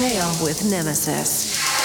With Nemesis.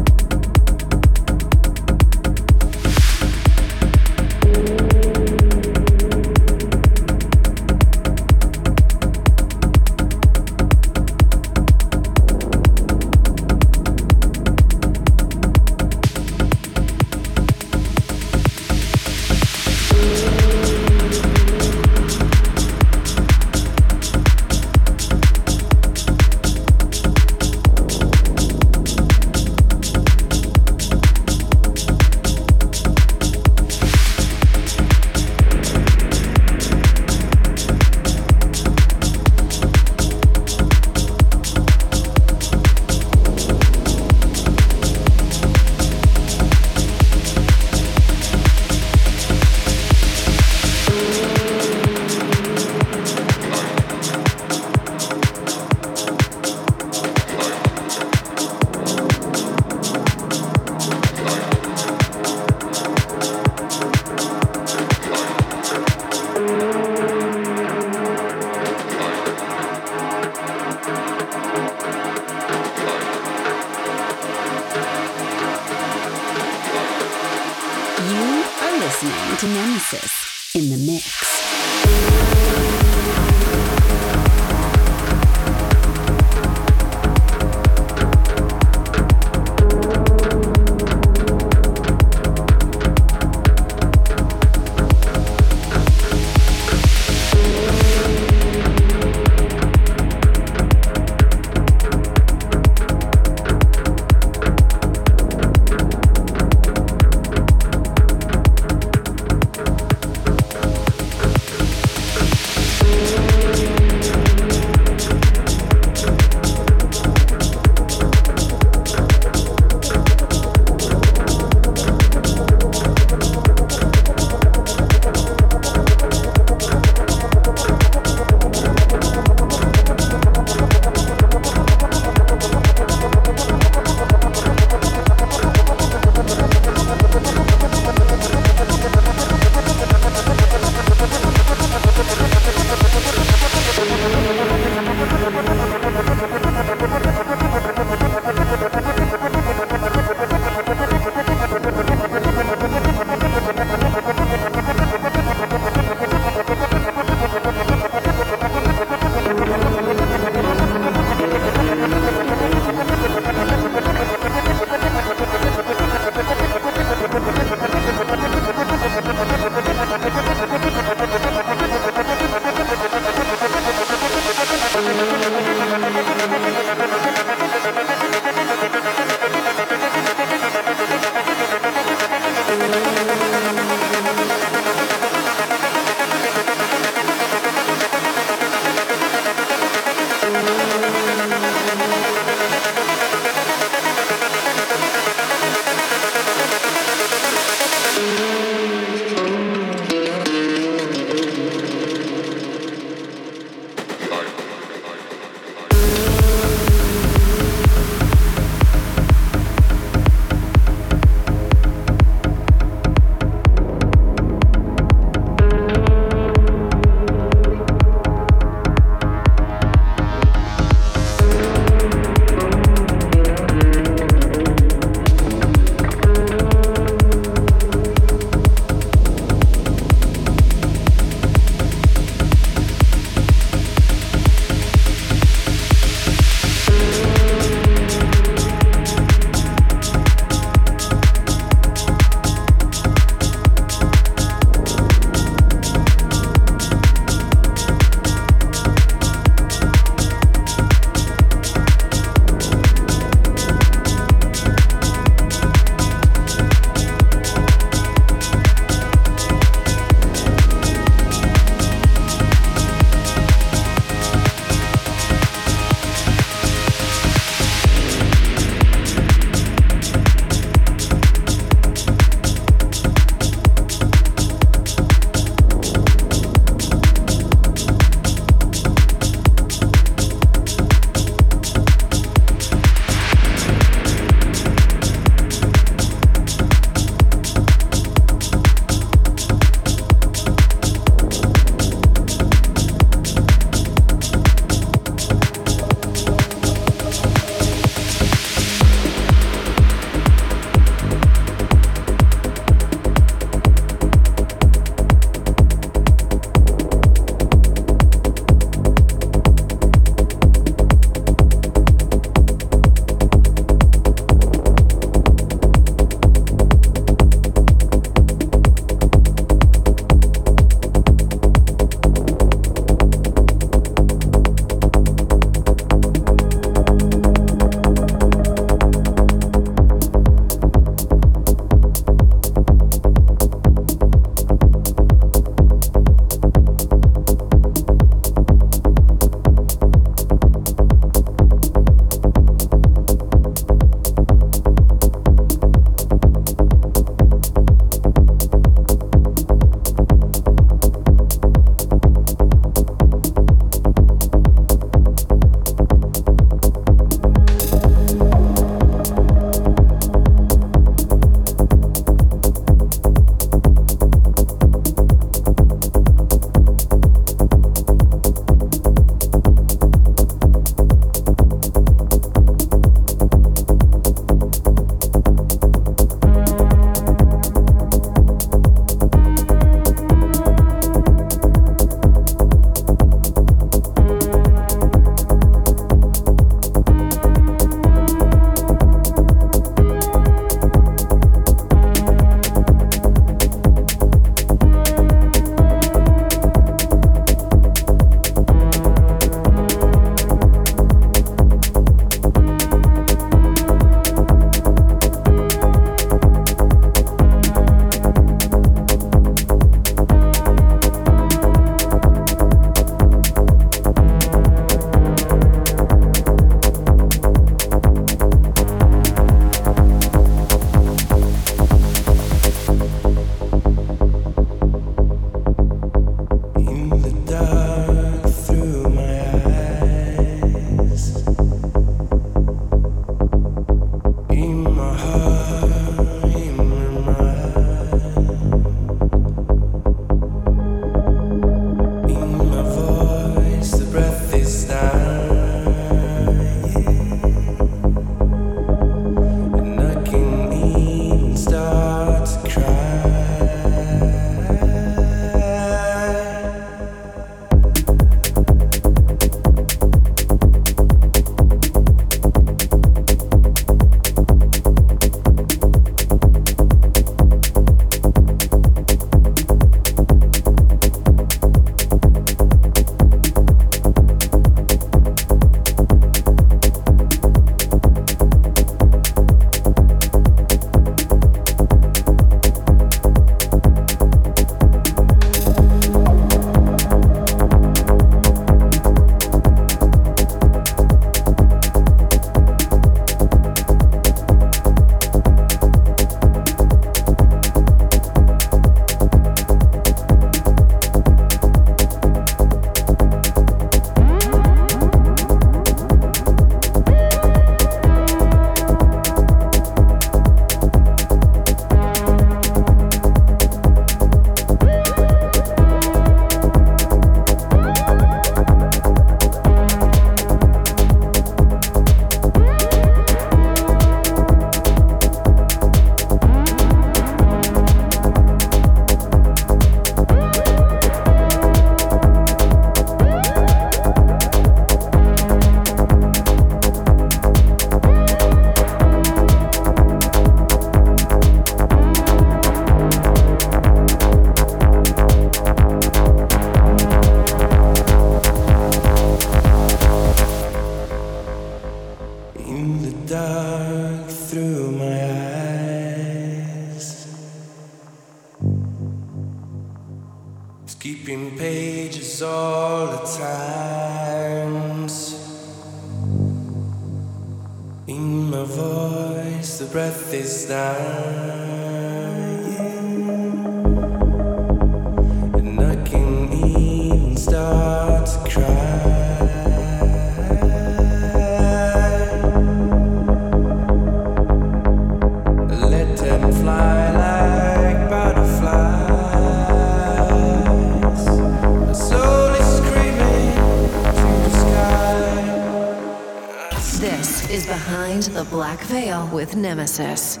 This is Behind the Black Veil with Nemesis.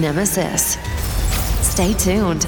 Nemesis. Stay tuned